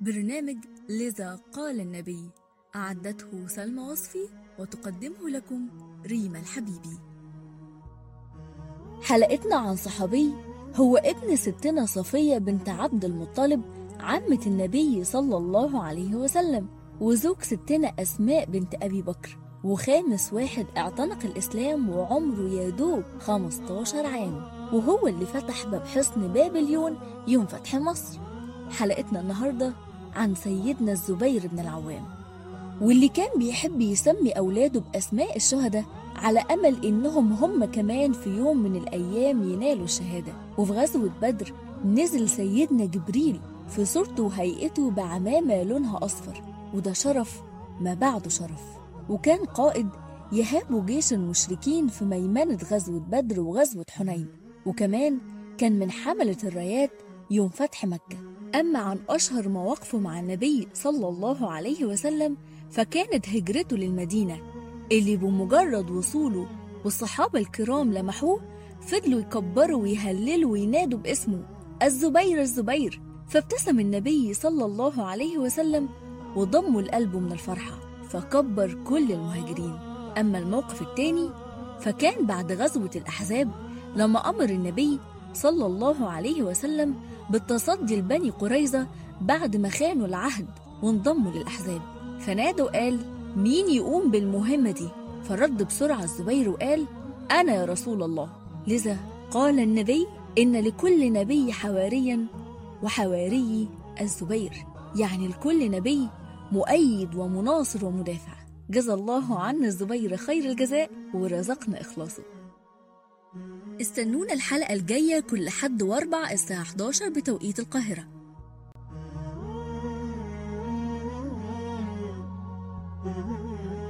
برنامج لذا قال النبي أعدته سلمى وصفي وتقدمه لكم ريما الحبيبي حلقتنا عن صحابي هو ابن ستنا صفية بنت عبد المطلب عمة النبي صلى الله عليه وسلم وزوج ستنا أسماء بنت أبي بكر وخامس واحد اعتنق الإسلام وعمره يدوب 15 عام وهو اللي فتح باب حصن بابليون يوم فتح مصر. حلقتنا النهاردة عن سيدنا الزبير بن العوام واللي كان بيحب يسمي أولاده بأسماء الشهداء على أمل إنهم هم كمان في يوم من الأيام ينالوا الشهادة. وفي غزوة بدر نزل سيدنا جبريل في صورته وهيئته بعمامة لونها أصفر وده شرف ما بعده شرف. وكان قائد يهاب جيش المشركين في ميمنة غزوة بدر وغزوة حنين. وكمان كان من حملة الرايات يوم فتح مكة. أما عن أشهر مواقفه مع النبي صلى الله عليه وسلم فكانت هجرته للمدينة اللي بمجرد وصوله والصحابة الكرام لمحوه فضلوا يكبروا ويهللوا وينادوا باسمه الزبير الزبير. فابتسم النبي صلى الله عليه وسلم وضموا القلب من الفرحة فكبر كل المهاجرين. أما الموقف الثاني فكان بعد غزوة الأحزاب لما أمر النبي صلى الله عليه وسلم بالتصدي لبني قريظة بعد ما خانوا العهد وانضموا للأحزاب. فنادى وقال مين يقوم بالمهمة دي؟ فرد بسرعة الزبير وقال أنا يا رسول الله. لذا قال النبي إن لكل نبي حواريا وحواري الزبير. يعني لكل نبي مؤيد ومناصر ومدافع. جزى الله عنا الزبير خير الجزاء ورزقنا إخلاصه. استنونا الحلقة الجاية كل حد وأربع الساعة 11 بتوقيت القاهرة. you